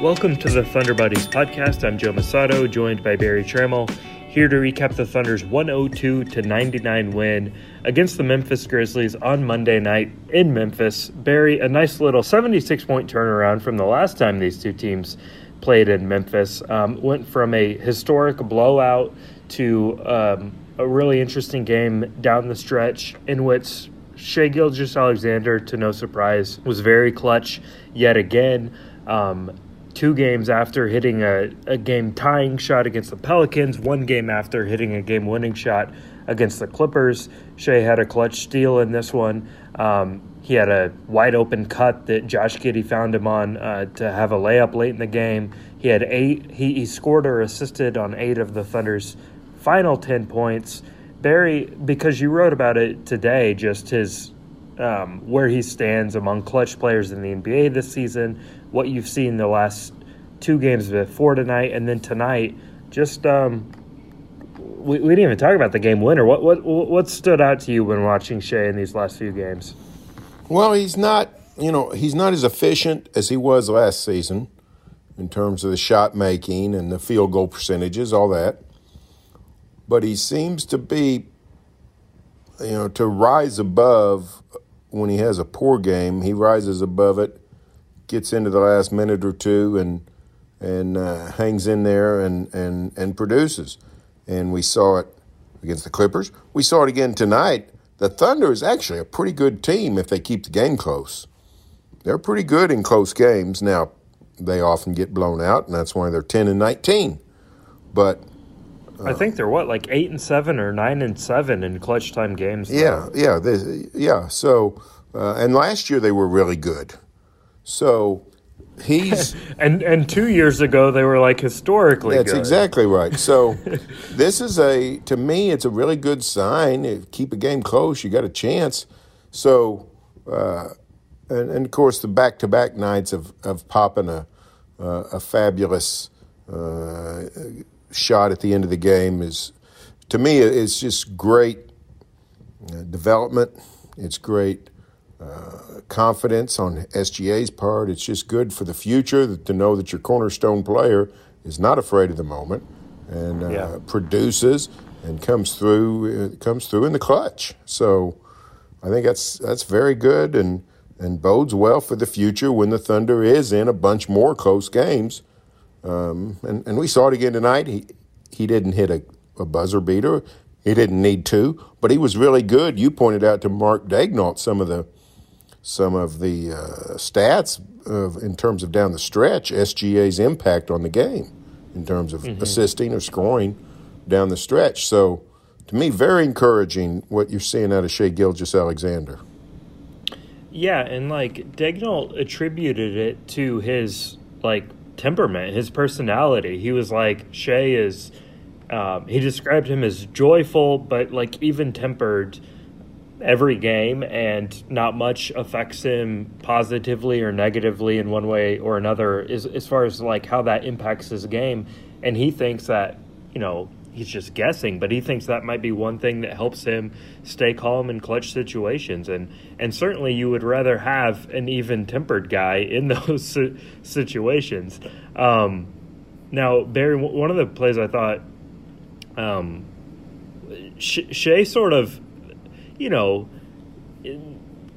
Welcome to the Thunder Buddies podcast. I'm Joe Mussatto, joined by Berry Tramel, here to recap the Thunder's 102 to 99 win against the Memphis Grizzlies on Monday night in Memphis. Berry, a nice little 76 point turnaround from the last time these two teams played in Memphis. Um, went from a historic blowout to um, a really interesting game down the stretch in which Shai Gilgeous-Alexander, to no surprise, was very clutch yet again. Um, two games after hitting a, a game tying shot against the Pelicans, one game after hitting a game winning shot against the Clippers. Shai had a clutch steal in this one. Um, he had a wide open cut that Josh Giddey found him on uh, to have a layup late in the game. He had eight. He, he scored or assisted on eight of the Thunder's final ten points. Berry, because you wrote about it today, just his um, where he stands among clutch players in the NBA this season, what you've seen the last two games before tonight, and then tonight. Just um, we, we didn't even talk about the game winner. What what what stood out to you when watching Shai in these last few games? Well, he's not you know he's not as efficient as he was last season in terms of the shot making and the field goal percentages, all that. But he seems to be, you know, to rise above when he has a poor game. He rises above it gets into the last minute or two and and uh, hangs in there and, and, and produces. And we saw it against the Clippers. We saw it again tonight. The Thunder is actually a pretty good team if they keep the game close. They're pretty good in close games. Now, they often get blown out, and that's why they're 10 and 19. But I think they're what, like 8 and 7 or 9 and 7 in clutch time games. Though. Yeah, yeah, they, yeah. So, uh, and last year they were really good. So he's and and two years ago they were like historically. That's good. exactly right. So this is a to me it's a really good sign. If keep a game close, you got a chance. So uh, and, and of course the back to back nights of of popping a uh, a fabulous uh, shot at the end of the game is to me it's just great uh, development. It's great uh, confidence on SGA's part. It's just good for the future to know that your cornerstone player is not afraid of the moment and uh, yeah. produces and comes through uh, comes through in the clutch. So I think that's that's very good and and bodes well for the future when the Thunder is in a bunch more close games. Um, and and we saw it again tonight. He he didn't hit a, a buzzer beater. He didn't need to, but he was really good. You pointed out to Mark Daigneault some of the some of the uh, stats of, in terms of down the stretch, SGA's impact on the game in terms of mm-hmm. assisting or scoring down the stretch. So, to me, very encouraging what you're seeing out of Shai Gilgeous-Alexander. Yeah, and like Daigneault attributed it to his like temperament, his personality. He was like Shai is. Um, he described him as joyful, but like even tempered every game and not much affects him positively or negatively in one way or another as, as far as like how that impacts his game and he thinks that you know he's just guessing but he thinks that might be one thing that helps him stay calm in clutch situations and and certainly you would rather have an even tempered guy in those situations um, now Berry one of the plays i thought um, Shai sort of you know,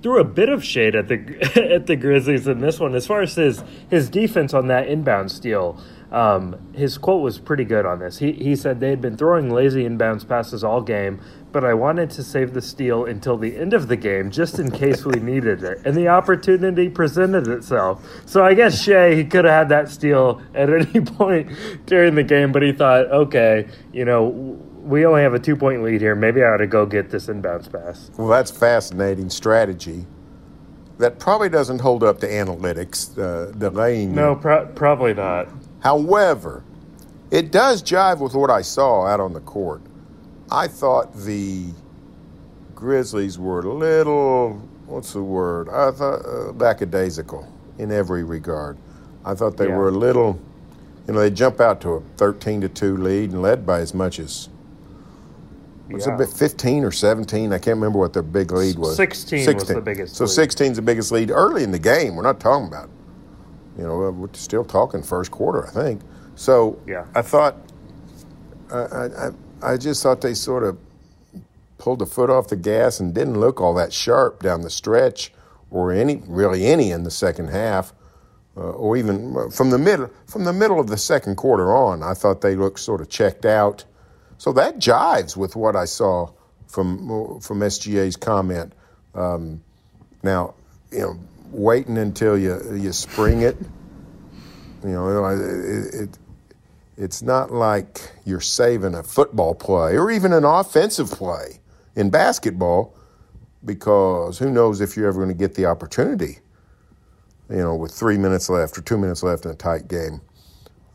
threw a bit of shade at the at the Grizzlies in this one. As far as his his defense on that inbound steal, um, his quote was pretty good on this. He he said they had been throwing lazy inbounds passes all game, but I wanted to save the steal until the end of the game just in case we needed it, and the opportunity presented itself. So I guess Shai he could have had that steal at any point during the game, but he thought, okay, you know we only have a two point lead here. Maybe I ought to go get this inbounds pass. Well, that's fascinating strategy. That probably doesn't hold up to analytics, uh, delaying. No, pro- probably not. However, it does jive with what I saw out on the court. I thought the Grizzlies were a little, what's the word? I thought uh, lackadaisical in every regard. I thought they yeah. were a little, you know, they jump out to a 13 to 2 lead and led by as much as was yeah. it 15 or 17? I can't remember what their big lead was. 16, 16. was the biggest. So 16 is the biggest lead early in the game. We're not talking about You know, we're still talking first quarter, I think. So Yeah. I thought, I, I, I- just thought they sort of pulled the foot off the gas and didn't look all that sharp down the stretch, or any really any in the second half, uh, or even from the middle from the middle of the second quarter on. I thought they looked sort of checked out. So that jives with what I saw from from SGA's comment. Um, now, you know, waiting until you you spring it. You know, it, it it's not like you're saving a football play or even an offensive play in basketball because who knows if you're ever going to get the opportunity. You know, with three minutes left or two minutes left in a tight game.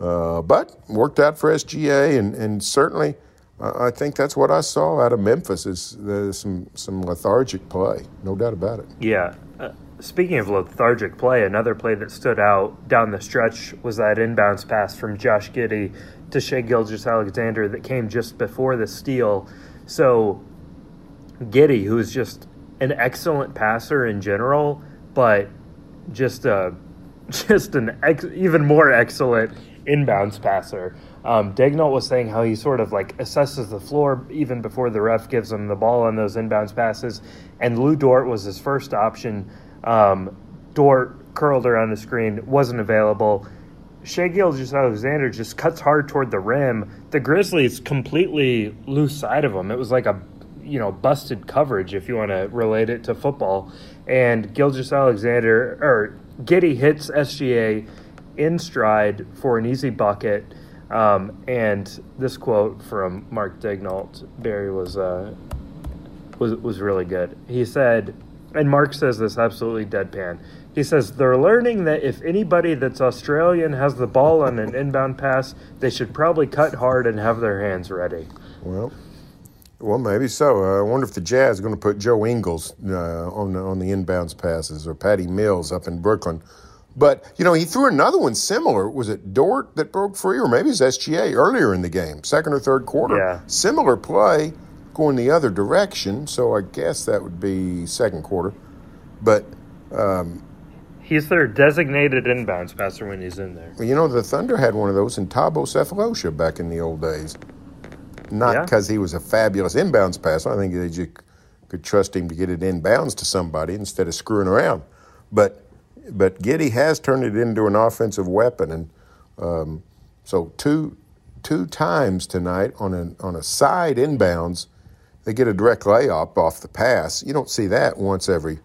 Uh, but worked out for SGA, and, and certainly I think that's what I saw out of Memphis is uh, some some lethargic play, no doubt about it. Yeah. Uh, speaking of lethargic play, another play that stood out down the stretch was that inbounds pass from Josh Giddey to Shai Gilgeous-Alexander that came just before the steal. So Giddey, who is just an excellent passer in general, but just a just an ex- even more excellent inbounds passer. Um, Daigneault was saying how he sort of like assesses the floor even before the ref gives him the ball on those inbounds passes. And Lu Dort was his first option. Um, Dort curled around the screen, wasn't available. Shai Gilgeous-Alexander just cuts hard toward the rim. The Grizzlies completely lose sight of him. It was like a you know busted coverage if you want to relate it to football. And Gilgeous-Alexander or Giddey hits SGA in stride for an easy bucket. Um, and this quote from Mark Daigneault, Berry was uh, was was really good. He said, and Mark says this absolutely deadpan. He says they're learning that if anybody that's Australian has the ball on an inbound pass, they should probably cut hard and have their hands ready. Well, well, maybe so. Uh, I wonder if the Jazz are going to put Joe Ingles uh, on the, on the inbounds passes or Patty Mills up in Brooklyn. But you know, he threw another one similar. Was it Dort that broke free, or maybe it's SGA earlier in the game, second or third quarter? Yeah. Similar play going the other direction. So I guess that would be second quarter. But He's their designated inbounds passer when he's in there. Well, you know, the Thunder had one of those in Thabo Sefolosha back in the old days. Not Yeah. because he was a fabulous inbounds passer. I think they just could trust him to get it inbounds to somebody instead of screwing around. But but Giddey has turned it into an offensive weapon, and um, so two two times tonight on a on a side inbounds, they get a direct layup off the pass. You don't see that once every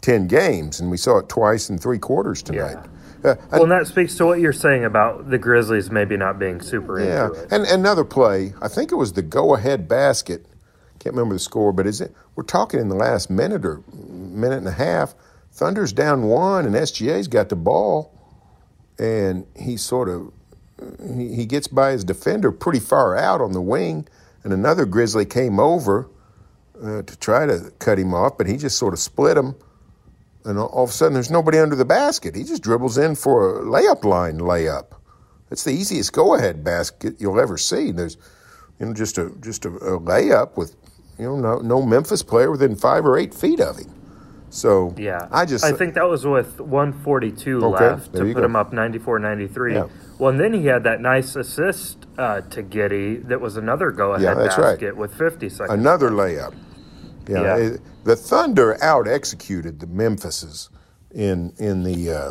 ten games, and we saw it twice in three quarters tonight. Uh, Well, and that speaks to what you're saying about the Grizzlies maybe not being super Yeah, into it. and another play. I think it was the go-ahead basket. Can't remember the score, but is it? We're talking in the last minute or minute and a half. Thunder's down one, and SGA's got the ball, and he sort of he, he gets by his defender pretty far out on the wing, and another Grizzly came over uh, to try to cut him off, but he just sort of split him. And all of a sudden, there's nobody under the basket. He just dribbles in for a layup line layup. It's the easiest go-ahead basket you'll ever see. There's, you know, just a just a, a layup with, you know, no, no Memphis player within five or eight feet of him. So Yeah. I just I think that was with 142 Okay, left to put go. him up 94 93. Yeah. Well, and then he had that nice assist uh, to Giddey that was another go ahead Yeah, that's right. basket with 50 seconds. another layup. Yeah, Yeah. it- the Thunder out executed the Memphises in in the uh,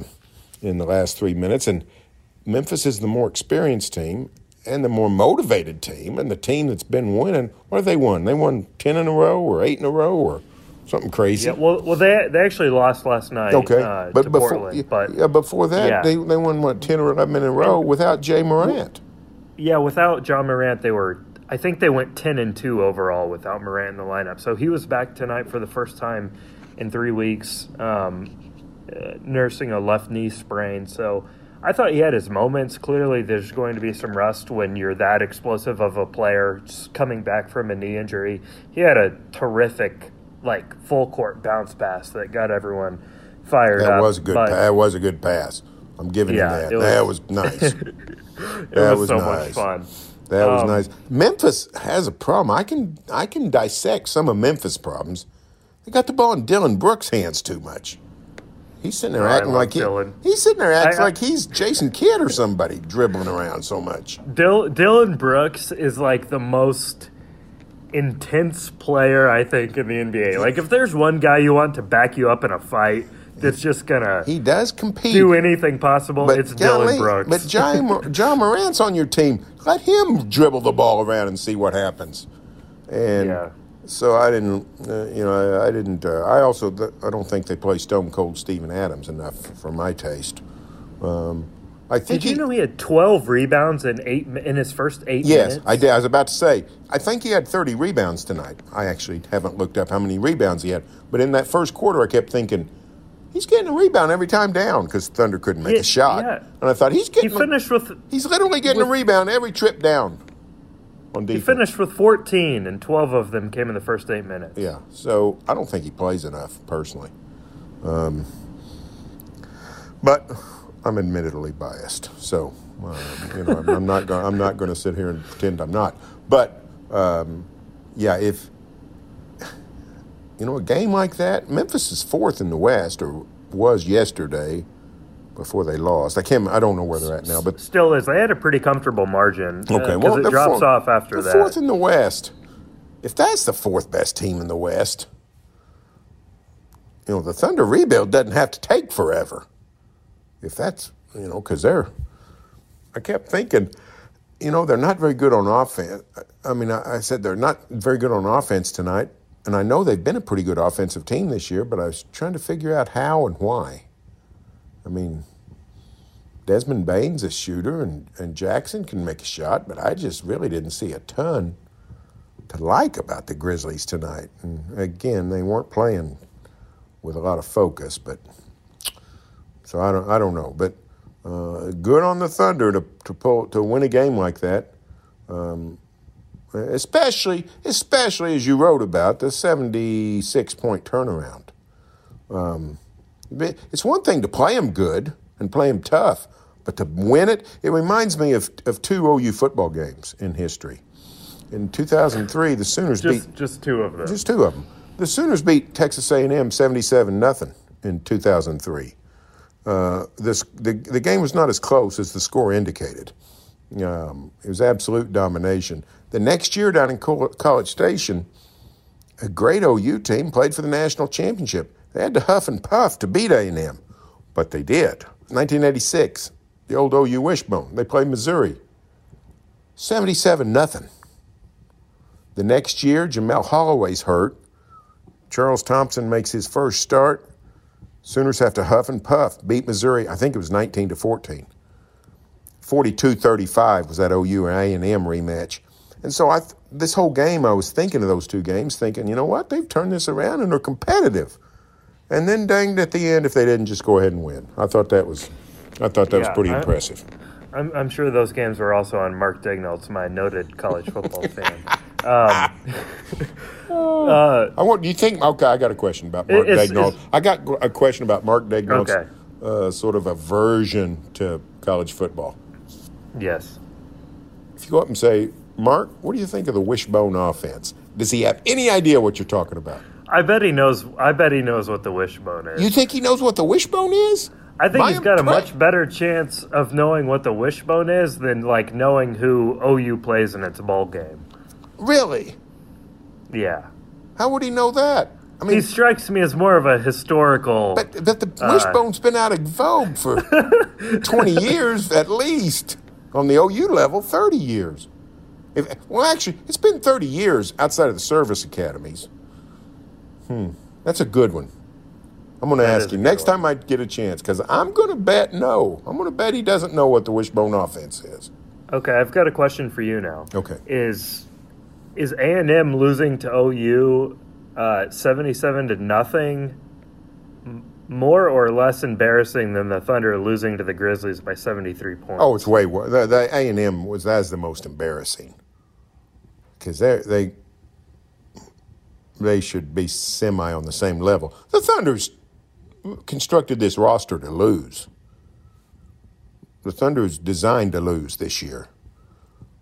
in the last three minutes, and Memphis is the more experienced team and the more motivated team, and the team that's been winning. What have they won? They won ten in a row, or eight in a row, or something crazy. yeah, well, well, they they actually lost last night Okay, uh, but to before Portland, but yeah, before that, Yeah. they they won what ten or eleven in a row without Ja Morant. Yeah, without Ja Morant, they were. I think they went ten and two overall without Morant in the lineup. So he was back tonight for the first time in three weeks, um, uh, nursing a left knee sprain. So I thought he had his moments. Clearly, there's going to be some rust when you're that explosive of a player coming back from a knee injury. He had a terrific, like full court bounce pass that got everyone fired That up. was a good. but pa- that was a good pass. I'm giving Yeah, you that. it that was- was nice. That was, was so nice. much fun. That was Um, nice. Memphis has a problem. I can I can dissect some of Memphis' problems. They got the ball in Dillon Brooks' hands too much. He's sitting there Oh, acting like he, Dillon. he's sitting there acting I- I- like he's Jason Kidd or somebody dribbling around so much. Dil- Dillon Brooks is like the most intense player I think in the NBA. Like if there's one guy you want to back you up in a fight that's just gonna He does compete. do anything possible, but it's golly, Dillon Brooks. But Ja, Ja Morant's on your team. Let him dribble the ball around and see what happens. And Yeah. so I didn't, uh, you know, I, I didn't. Uh, I also, th- I don't think they play Stone Cold Steven Adams enough for my taste. Um, I think Did you he, know he had 12 rebounds in eight in his first eight Yes, minutes? I did. I was about to say. I think he had 30 rebounds tonight. I actually haven't looked up how many rebounds he had, but in that first quarter, I kept thinking he's getting a rebound every time down because Thunder couldn't make Yeah, a shot, yeah. and I thought he's getting. He finished with he's literally getting a rebound every trip down. On he finished with 14, and 12 of them came in the first eight minutes. Yeah, so I don't think he plays enough personally. Um, but I'm admittedly biased, so uh, you know I'm, I'm not going. I'm not going to sit here and pretend I'm not. But um, yeah, if you know a game like that, Memphis is fourth in the West, or was yesterday before they lost. I can't. I don't know where they're at now, but Still is. They had a pretty comfortable margin. Okay, because well, it drops fourth- off after that. Fourth in the West. If that's the fourth best team in the West, you know the Thunder rebuild doesn't have to take forever. If that's you know because they're, I kept thinking, you know they're not very good on offense. I mean I, I said they're not very good on offense tonight, and I know they've been a pretty good offensive team this year, but I was trying to figure out how and why. I mean, Desmond Bane's a shooter, and, and Jackson can make a shot, but I just really didn't see a ton to like about the Grizzlies tonight. And again, they weren't playing with a lot of focus, but so I don't I don't know, but uh, good on the Thunder to to pull to win a game like that. Um, especially, especially as you wrote about the seventy-six point turnaround. Um, it's one thing to play them good and play them tough, but to win it, it reminds me of, of two OU football games in history. In 2003, the Sooners beat Just, just two of them. just two of them. The Sooners beat Texas A&M 77 nothing in 2003. Uh, this the the game was not as close as the score indicated. Um, it was absolute domination. The next year down in College Station, a great OU team played for the national championship. They had to huff and puff to beat A&M, but they did. 1986, the old OU wishbone. They played Missouri. 77 nothing. The next year, Jamelle Holieway's hurt. Charles Thompson makes his first start. Sooners have to huff and puff, beat Missouri. I think it was 19 to 14. 42-35 was that OU and A&M rematch. And so I, th- this whole game, I was thinking of those two games, thinking, you know what, they've turned this around and they're competitive. And then danged at the end if they didn't just go ahead and win. I thought that was, I thought that was pretty I- impressive. I'm, I'm sure those games were also on Mark Daigneault's, my noted college football fan. Um, I want. Do you think? Okay, I got a question about Mark It's- Daigneault. it's- I got a question about Mark Daigneault's Okay. uh, sort of aversion to college football. yes. If you go up and say, Mark, what do you think of the wishbone offense? Does he have any idea what you're talking about? I bet he knows. I bet he knows what the wishbone is. You think he knows what the wishbone is? I think My he's got a impre- much better chance of knowing what the wishbone is than like knowing who OU plays in its bowl game. Really? Yeah, How would he know that? I mean, he strikes me as more of a historical. but, but the Uh, wishbone's been out of vogue for 20 years at least. On the OU level, 30 years. If, well, actually, it's been 30 years outside of the service academies. Hmm, that's a good one. I'm going to ask you next one. time I get a chance because I'm going to bet no. I'm going to bet he doesn't know what the wishbone offense is. okay, I've got a question for you now. Okay. Is is A and M losing to OU uh, seventy-seven to nothing? m- More or less embarrassing than the Thunder losing to the Grizzlies by seventy-three points? Oh, it's way worse. The, the A and M was that's the most embarrassing because they they they should be semi on the same level. The Thunder's constructed this roster to lose. The Thunder's designed to lose this year.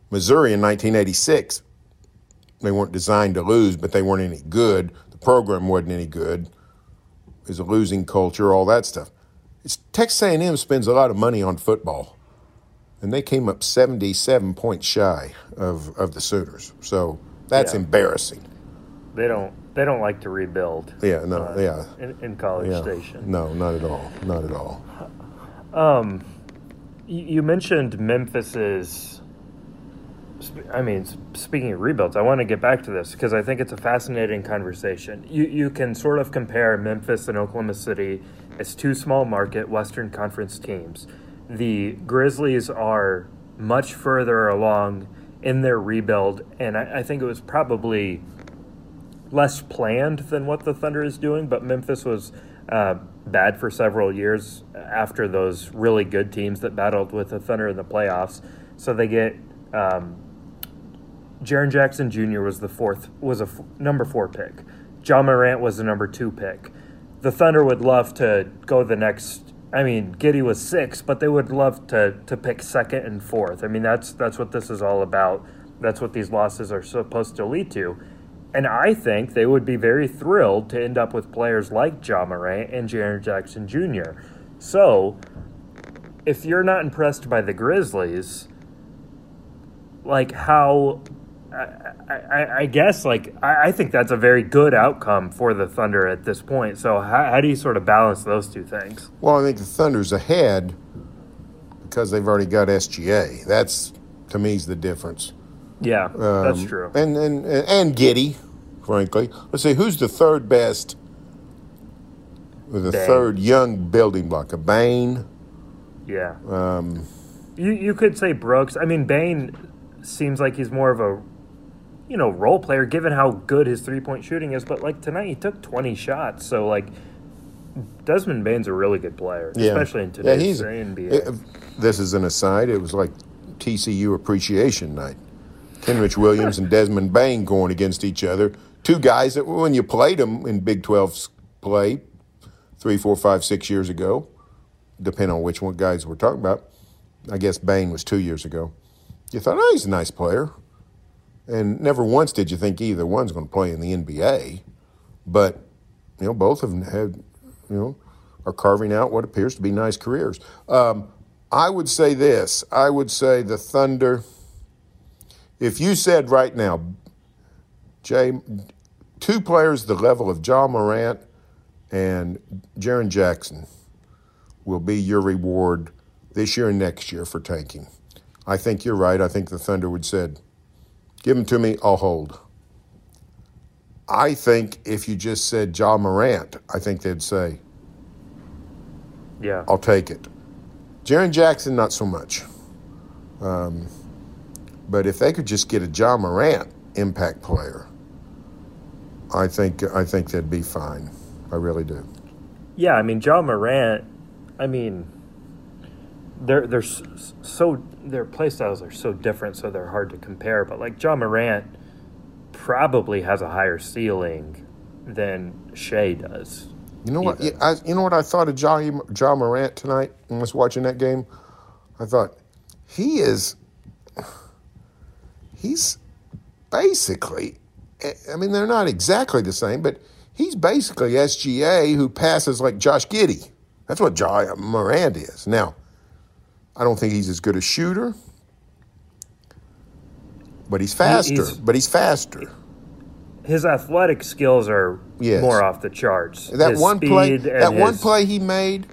Missouri in 1986, they weren't designed to lose, but they weren't any good. The program wasn't any good. is a losing culture, all that stuff. It's Texas A&M spends a lot of money on football, and they came up 77 points shy of, of the Sooners. So that's Yeah. embarrassing. They don't they don't like to rebuild. Yeah, no, uh, yeah. In, in College Yeah. Station. No, not at all. Not at all. You you mentioned Memphis's. I mean, speaking of rebuilds, I want to get back to this because I think it's a fascinating conversation. You you can sort of compare Memphis and Oklahoma City as two small market Western Conference teams. The Grizzlies are much further along in their rebuild, and I, I think it was probably less planned than what the Thunder is doing, but Memphis was uh, bad for several years after those really good teams that battled with the Thunder in the playoffs. So they get um, Jaren Jackson Jr. was the fourth was a f- number four pick. Ja Morant was the number two pick. The Thunder would love to go the next. I mean, Giddey was six, but they would love to to pick second and fourth. I mean, that's that's what this is all about. That's what these losses are supposed to lead to. And I think they would be very thrilled to end up with players like Ja Morant and Jaren Jackson Jr. So, if you're not impressed by the Grizzlies, like how I, I, I guess like I, I think that's a very good outcome for the Thunder at this point. So how, how do you sort of balance those two things? Well, I think the Thunder's ahead because they've already got SGA. That's to me is the difference. Yeah, that's Um, true. And and and Giddey, frankly. Let's see who's the third best. The third young building block, a Bane. Yeah. Um, You you could say Brooks. I mean, Bane seems like he's more of a you know role player given how good his three point shooting is. But like tonight, he took twenty shots. So like Desmond Bane's a really good player, yeah. especially in Yeah, today's he's- NBA. it- this is an aside. It was like TCU appreciation night. Kenrich Williams and Desmond Bane going against each other. Two guys that when you played them in Big 12 play three, four, five, six years ago, depending on which one guys we're talking about. I guess Bane was two years ago. You thought, oh, he's a nice player. And never once did you think either one's going to play in the NBA. But, you know, both of them had, you know, are carving out what appears to be nice careers. Um, I would say this I would say the Thunder, if you said right now, Jay, two players the level of Ja Morant and Jaren Jackson will be your reward this year and next year for tanking. I think you're right. I think the Thunder would said, "Give them to me, I'll hold." I think if you just said Ja Morant, I think they'd say, yeah. "I'll take it." Jaren Jackson, not so much. Um, but if they could just get a Ja Morant impact player, I think I think they'd be fine. I really do. Yeah, I mean Ja Morant. I mean, they're they're so their play styles are so different, so they're hard to compare. But like Ja Morant probably has a higher ceiling than Shai does. You know what? Even. I, you know what I thought of Ja, Ja Morant tonight when I was watching that game. I thought he is. He's basically. I mean, they're not exactly the same, but he's basically SGA who passes like Josh Giddey. That's what Ja uh, Morant is. Now, I don't think he's as good a shooter, but he's faster. he's- but he's faster. His athletic skills are Yes. more off the charts. That His one play, that one play he made,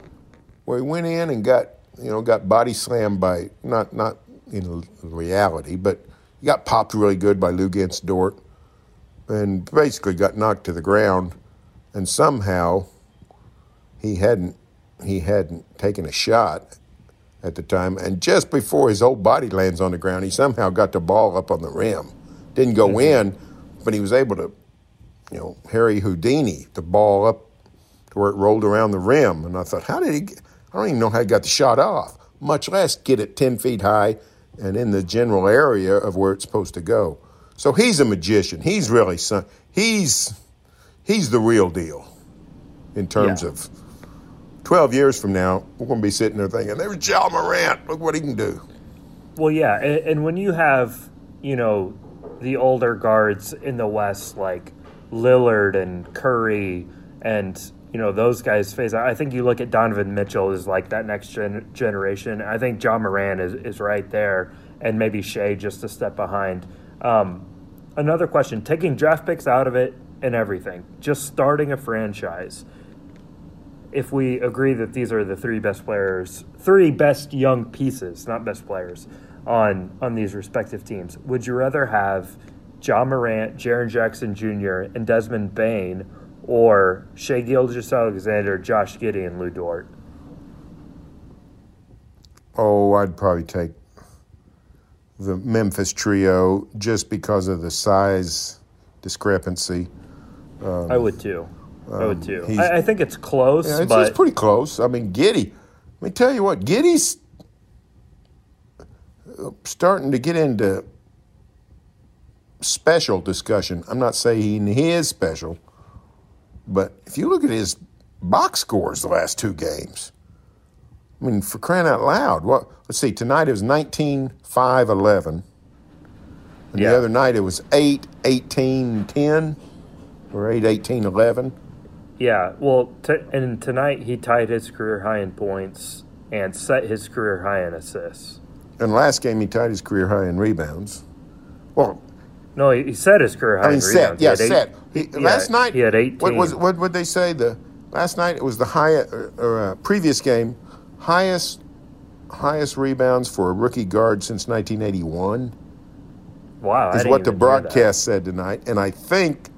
where he went in and got you know got body slammed by not not in reality, but he got popped really good by Luguentz Dort, and basically got knocked to the ground, and somehow he hadn't he hadn't taken a shot at the time, and just before his whole body lands on the ground, he somehow got the ball up on the rim, didn't go in, but he was able to you know, Harry Houdini, the ball up to where it rolled around the rim. And I thought, how did he get, I don't even know how he got the shot off, much less get it 10 feet high and in the general area of where it's supposed to go. So he's a magician. He's really, some, he's, he's the real deal in terms Yeah. of 12 years from now, we're going to be sitting there thinking, there's Ja Morant. Look what he can do. Well, yeah, and, and when you have you know the older guards in the West like Lillard and Curry and you know those guys out. I think you look at Donovan Mitchell as like that next gen- generation. I think Ja Morant is, is right there, and maybe Shai just a step behind. Um, another question: taking draft picks out of it and everything, just starting a franchise. If we agree that these are the three best players, three best young pieces, not best players, on on these respective teams, would you rather have Ja Morant, Jaren Jackson Jr., and Desmond Bane? Or Shai Gilgeous-Alexander, Josh Giddey, and Lu Dort? Oh, I'd probably take the Memphis trio just because of the size discrepancy. Um, I would too. I would too. Um, I, I, think it's close. Yeah, it's, but... it's pretty close. I mean, Giddey. Let me tell you what, Giddey's starting to get into special discussion. I'm not saying he is special, but if you look at his box scores the last two games, I mean, for crying out loud, what? Let's see. Tonight it was 19, 5, 11. And yeah. the other night it was 8, 18, 10, or 8, 18, 11. Yeah, well, t- and tonight he tied his career high in points and set his career high in assists. And last game he tied his career high in rebounds. Well, no, he, set his career high. I mean, set. Yeah, set. He, yeah, last night he had eighteen. What was what would they say? The last night it was the highest or, or uh, previous game highest highest rebounds for a rookie guard since 1981. Wow, is what the broadcast said tonight, and I think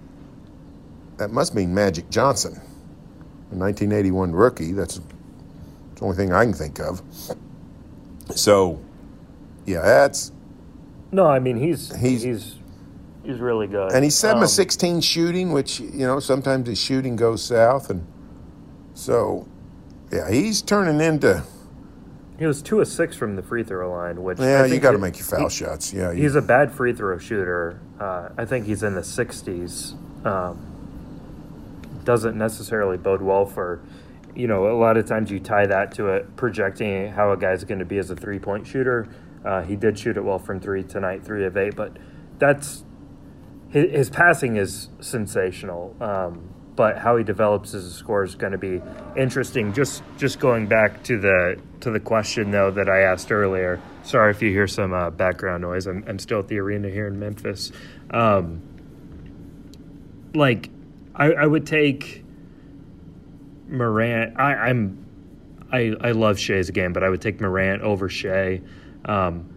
that must mean Magic Johnson, a 1981 rookie. That's the only thing I can think of. So, yeah, that's. No, I mean he's he's he's he's really good. And he's seven um, of sixteen shooting, which you know sometimes his shooting goes south, and so yeah, he's turning into. He was two of six from the free throw line, which yeah, you got to make your foul he, shots. Yeah, he's a bad free throw shooter. Uh, I think he's in the sixties. Um, doesn't necessarily bode well for, you know, a lot of times you tie that to it projecting how a guy's going to be as a three point shooter. Uh, he did shoot it well from three tonight, three of eight, but that's his, his passing is sensational. Um, but how he develops as a scorer is going to be interesting. Just just going back to the to the question though that I asked earlier. Sorry if you hear some uh, background noise. I'm I'm still at the arena here in Memphis. Um, like, I, I would take Morant. I, I'm I I love Shai's game, but I would take Morant over Shai. Um,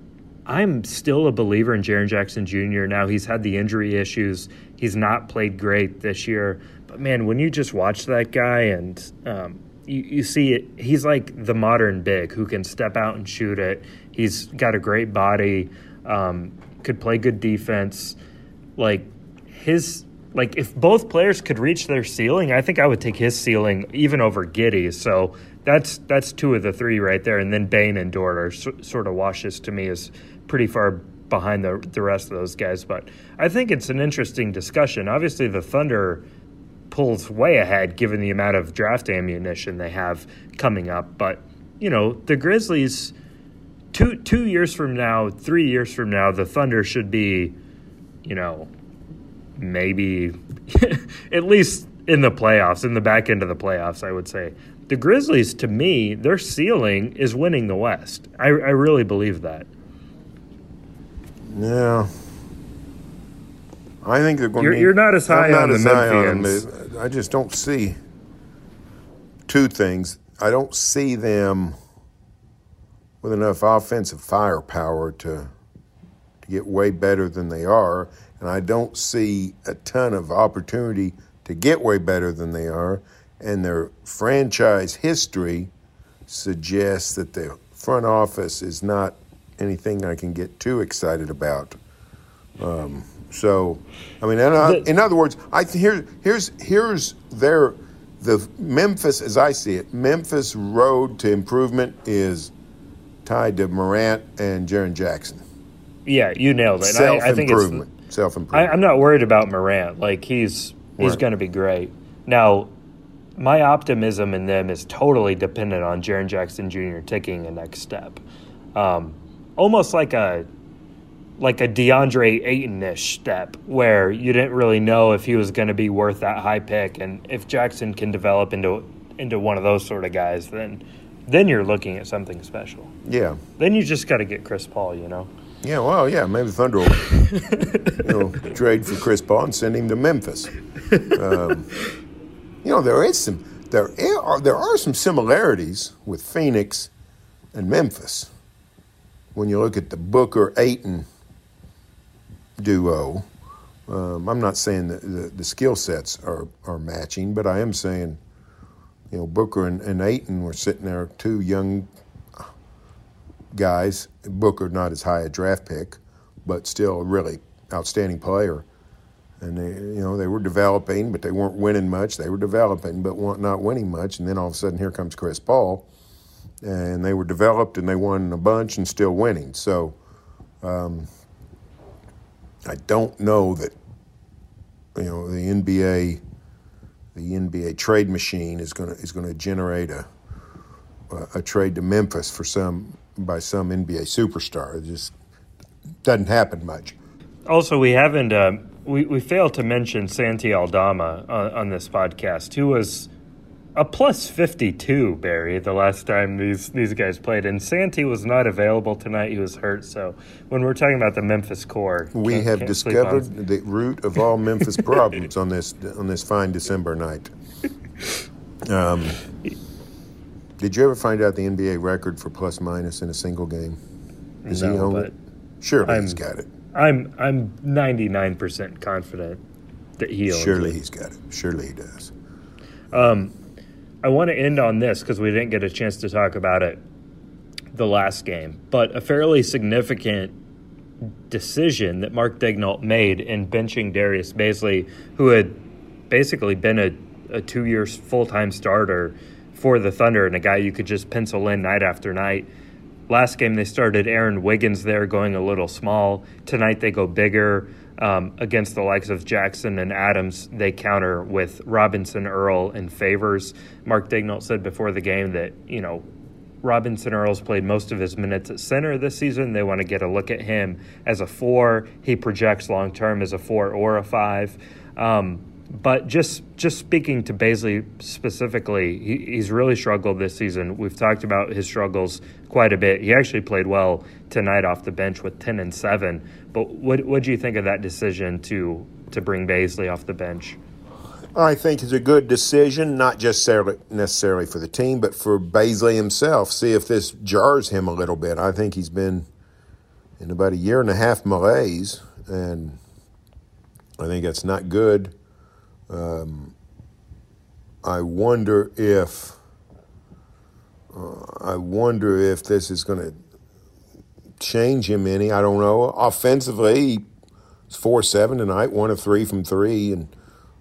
I'm still a believer in Jaren Jackson Jr. Now he's had the injury issues. He's not played great this year. But man, when you just watch that guy and um, you, you see it, he's like the modern big who can step out and shoot it. He's got a great body, um, could play good defense. Like his like if both players could reach their ceiling, I think I would take his ceiling even over Giddey. So that's that's two of the three right there, and then Bane and Dort are so, sort of washes to me as pretty far behind the the rest of those guys. But I think it's an interesting discussion. Obviously, the Thunder pulls way ahead given the amount of draft ammunition they have coming up. But you know, the Grizzlies two two years from now, three years from now, the Thunder should be, you know, maybe at least in the playoffs, in the back end of the playoffs, I would say. The Grizzlies, to me, their ceiling is winning the West. I, I really believe that. Yeah. I think they're going you're, to. You're not as high on the Memphians. On I just don't see two things. I don't see them with enough offensive firepower to to get way better than they are, and I don't see a ton of opportunity to get way better than they are. And their franchise history suggests that the front office is not anything I can get too excited about. Um, so, I mean, in, uh, in other words, I here here's here's their the Memphis as I see it. Memphis road to improvement is tied to Morant and Jaren Jackson. Yeah, you nailed it. Self I, I think improvement. Self improvement. I'm not worried about Morant. Like he's he's right. going to be great. Now, my optimism in them is totally dependent on Jaren Jackson Jr. taking a next step. Um, almost like a like a DeAndre Ayton-ish step where you didn't really know if he was going to be worth that high pick, and if Jackson can develop into into one of those sort of guys, then then you're looking at something special. Yeah. Then you just got to get Chris Paul, you know. Yeah, well, yeah, maybe Thunder will you know, trade for Chris Paul and send him to Memphis. Um, you know, there is some there are there are some similarities with Phoenix and Memphis when you look at the Booker Ayton duo. Um, I'm not saying that the, the skill sets are, are matching, but I am saying, you know, Booker and, and Ayton were sitting there, two young guys. Booker not as high a draft pick, but still a really outstanding player. And they, you know, they were developing, but they weren't winning much. They were developing, but not winning much. And then all of a sudden, here comes Chris Paul, and they were developed and they won a bunch and still winning. So, um, I don't know that you know the NBA, the NBA trade machine is going to is going to generate a a trade to Memphis for some by some NBA superstar. It just doesn't happen much. Also, we haven't uh, we we failed to mention Santi Aldama on, on, this podcast, who was a plus fifty two Berry the last time these these guys played, and Santi was not available tonight. He was hurt. So when we're talking about the Memphis core, we have discovered the root of all Memphis problems on this on this fine December night. Um, did you ever find out the NBA record for plus minus in a single game? Is no, he own it? Surely I'm, he's got it. I'm I'm 99% confident that he Surely it. he's got it. Surely he does. Um, I want to end on this because we didn't get a chance to talk about it the last game, but a fairly significant decision that Mark Daigneault made in benching Darius Bazley, who had basically been a, a two year full time starter for the Thunder and a guy you could just pencil in night after night. Last game, they started Aaron Wiggins there, going a little small. Tonight, they go bigger. Um, against the likes of Jackson and Adams, they counter with Robinson, Earl, and Favors. Mark Daigneault said before the game that, you know, Robinson Earl's played most of his minutes at center this season. They want to get a look at him as a four. He projects long term as a four or a five. Um, but just just speaking to Bazley specifically, he, he's really struggled this season. We've talked about his struggles quite a bit. He actually played well tonight off the bench with ten and seven. But what what do you think of that decision to to bring Bazley off the bench? I think it's a good decision, not just necessarily for the team, but for Bazley himself. See if this jars him a little bit. I think he's been in about a year and a half malaise, and I think that's not good um, I wonder if uh, I wonder if this is going to change him any. I don't know. Offensively, he's four seven tonight, one of three from three, and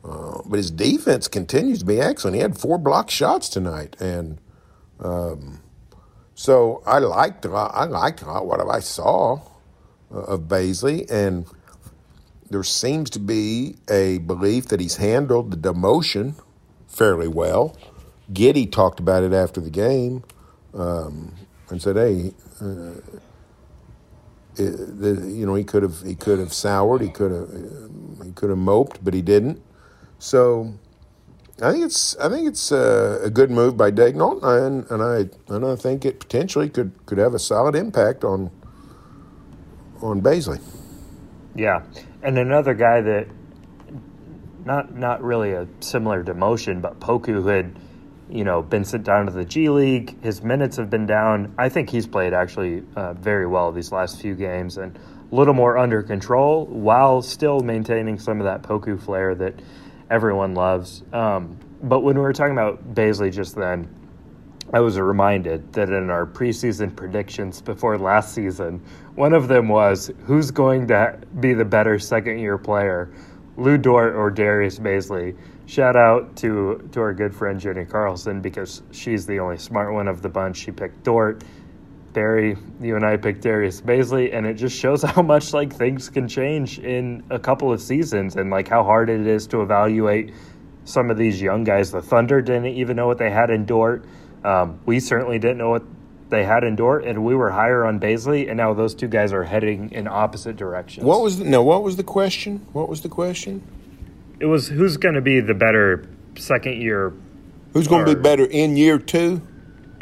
uh, but his defense continues to be excellent. He had four block shots tonight, and um, so I liked I liked what I saw uh, of Bazley and there seems to be a belief that he's handled the demotion fairly well. Giddey talked about it after the game um, and said, "Hey, uh, it, the, you know, he could have he could have soured, he could have he could have moped, but he didn't." So I think it's I think it's a, a good move by Daigneault, and, and I and I think it potentially could could have a solid impact on on Bazley. Yeah, and another guy that not not really a similar demotion, but Poku had you know been sent down to the G League. His minutes have been down. I think he's played actually uh, very well these last few games and a little more under control while still maintaining some of that Poku flair that everyone loves. Um, but when we were talking about Bazley just then, I was reminded that in our preseason predictions before last season, one of them was who's going to be the better second year player, Lu Dort or Darius Bazley. Shout out to, to our good friend Jenni Carlson because she's the only smart one of the bunch. She picked Dort. Berry, you and I picked Darius Bazley, and it just shows how much like things can change in a couple of seasons and like how hard it is to evaluate some of these young guys. The Thunder didn't even know what they had in Dort. Um, we certainly didn't know what they had in Dort, and we were higher on Bazley, and now those two guys are heading in opposite directions. What was the, no? What was the question? What was the question? it? Was who's going to be the better second year Who's going to be better in year two?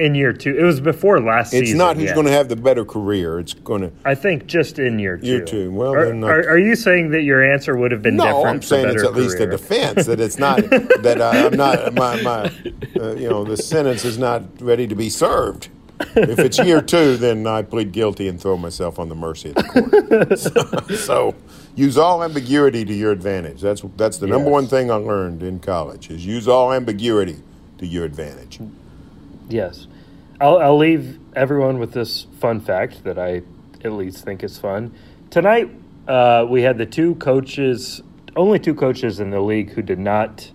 In year two? It was before last It's season. It's not who's yeah. going to have the better career. It's going to. I think just in year two. Year two. Well, are, not- are, are you saying that your answer would have been No, different? I'm saying it's better at least a defense that it's not that I, I'm not my my uh, you know the sentence is not ready to be served. If it's year two, then I plead guilty and throw myself on the mercy of the court. so, so use all ambiguity to your advantage. That's that's the number one thing I learned in college is use all ambiguity to your advantage. Yes. I'll, I'll leave everyone with this fun fact that I at least think is fun. Tonight, uh, we had the two coaches, only two coaches in the league who did not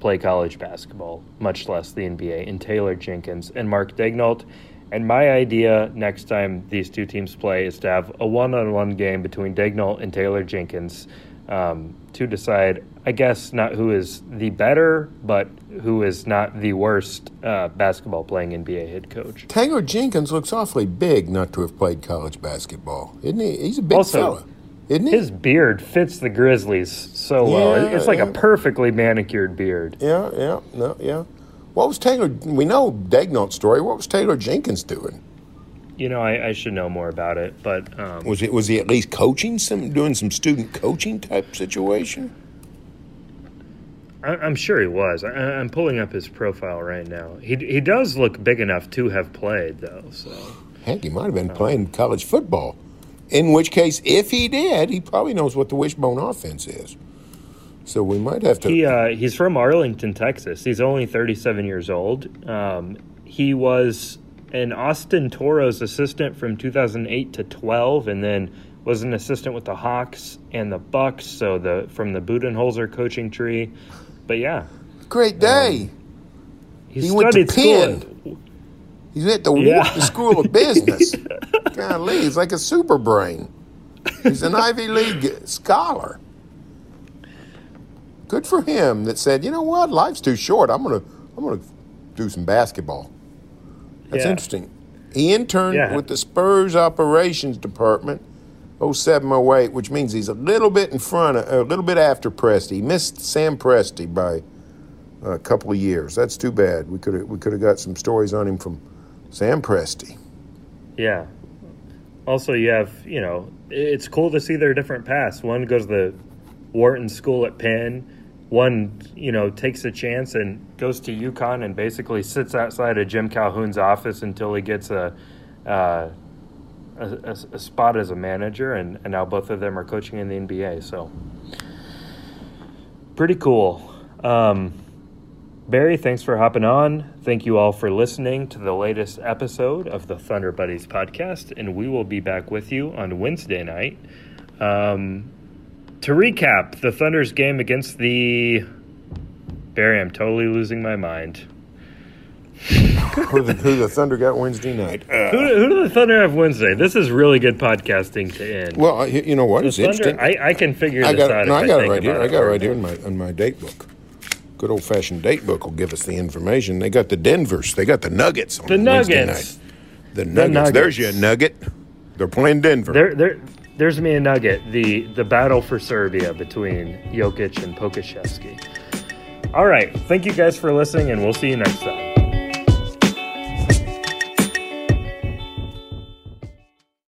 play college basketball, much less the NBA, in Taylor Jenkins and Mark Daigneault. And my idea next time these two teams play is to have a one on one game between Degnault and Taylor Jenkins um, to decide, I guess, not who is the better, but who is not the worst uh, basketball playing NBA head coach. Taylor Jenkins looks awfully big not to have played college basketball, isn't he? He's a big Also, fella, isn't he? His beard fits the Grizzlies so well. It's like a perfectly manicured beard. Yeah, yeah, no, yeah. What was Taylor? We know Daigneault's story. What was Taylor Jenkins doing? You know, I, I should know more about it, but um, Was it? Was he at least coaching some, doing some student coaching type situation? I, I'm sure he was. I, I'm pulling up his profile right now. He he does look big enough to have played, though. So Heck, he might have been playing college football. In which case, if he did, he probably knows what the wishbone offense is. So we might have to. he uh, he's from Arlington, Texas. He's only 37 years old. Um, he was an Austin Toros assistant from 2008 to 12, and then was an assistant with the Hawks and the Bucks. So the from the Budenholzer coaching tree. But yeah, Great um, day. he, He went to studied school. Penn. in- He's at the Yeah. Wharton School of Business. Golly, he's like a super brain. He's an Ivy League scholar. Good for him that said, you know what, life's too short. I'm gonna I'm gonna do some basketball. That's Yeah. interesting. He interned Yeah. with the Spurs operations department 0708, which means he's a little bit in front of, a little bit after Presti. He missed Sam Presti by a couple of years. That's too bad. We could have we could have got some stories on him from Sam Presti. Yeah. Also, you have, you know, it's cool to see their different paths. One goes to the Wharton School at Penn. One, you know, takes a chance and goes to UConn and basically sits outside of Jim Calhoun's office until he gets a, uh, a, a, spot as a manager. And, and now both of them are coaching in the NBA. So, pretty cool. Um, Berry, thanks for hopping on. Thank you all for listening to the latest episode of the Thunder Buddies podcast, and we will be back with you on Wednesday night. Um, to recap the Thunder's game against the Berry, I'm totally losing my mind. who, the, who the Thunder got Wednesday night? Uh, Who, do- who do the Thunder have Wednesday? This is really good podcasting to end. well, I- you know what? the It's Thunder, interesting. I, I can figure I this out. No, I got it think right here. I got it right here in my in my date book. Good old fashioned date book will give us the information. They got the Denvers. They got the Nuggets on The Wednesday Nuggets. night. The Nuggets. There's Nuggets. your nugget. They're playing Denver. There, there, there's me a nugget. The the battle for Serbia between Jokic and Pokusevski. All right, thank you guys for listening, and we'll see you next time.